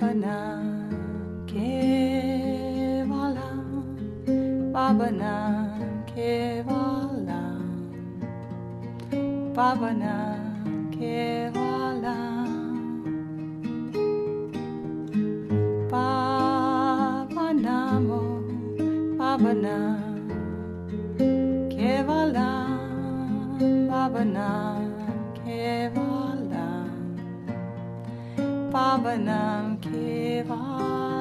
Pavanam Kevalam Pavanam Kevalam Pavanam Kevalam Pavanamo Pavanam Kevalam Pavanam Kevalam Pavanam Kevalam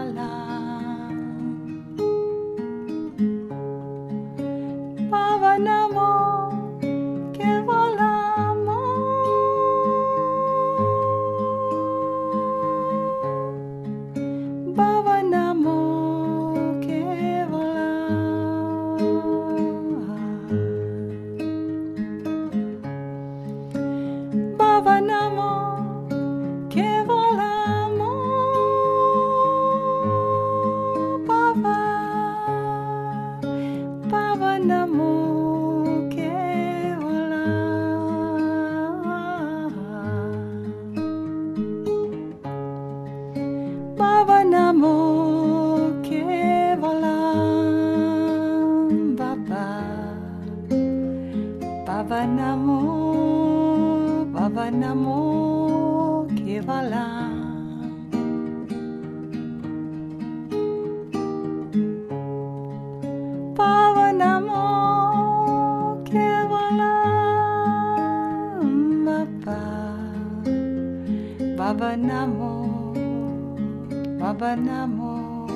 un amour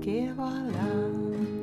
qui est voilà.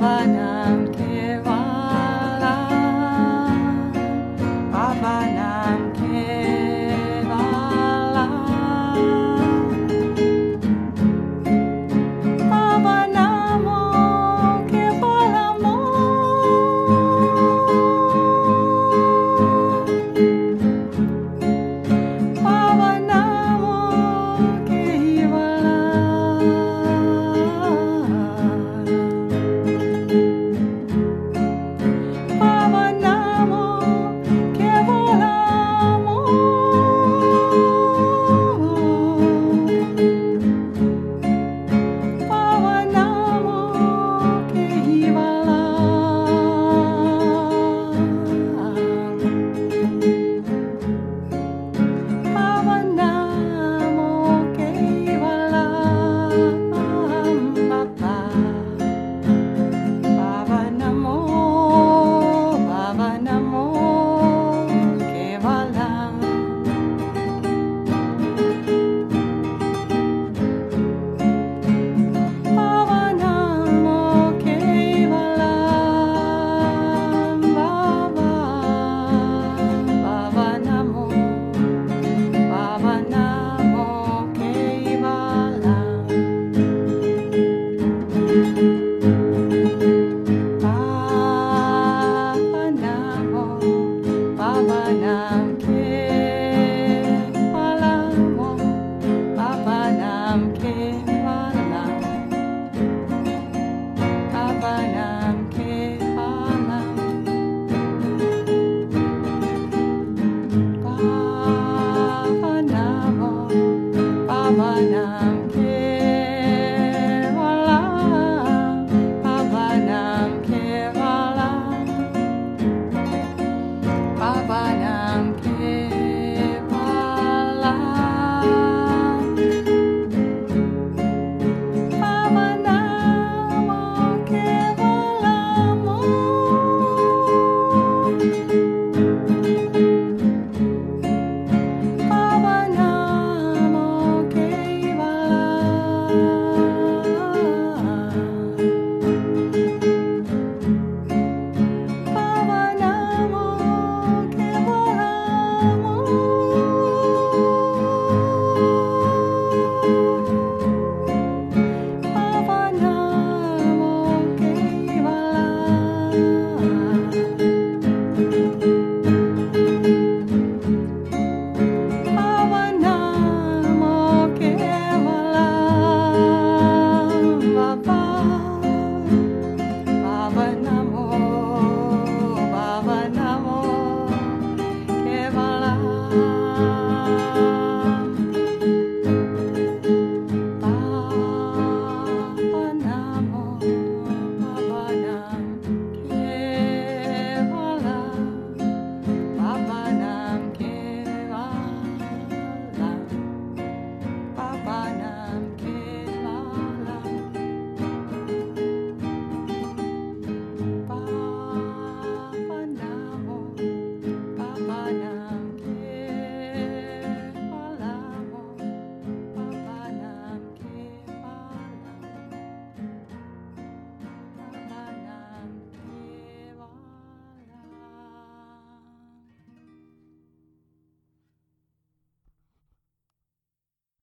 Havana.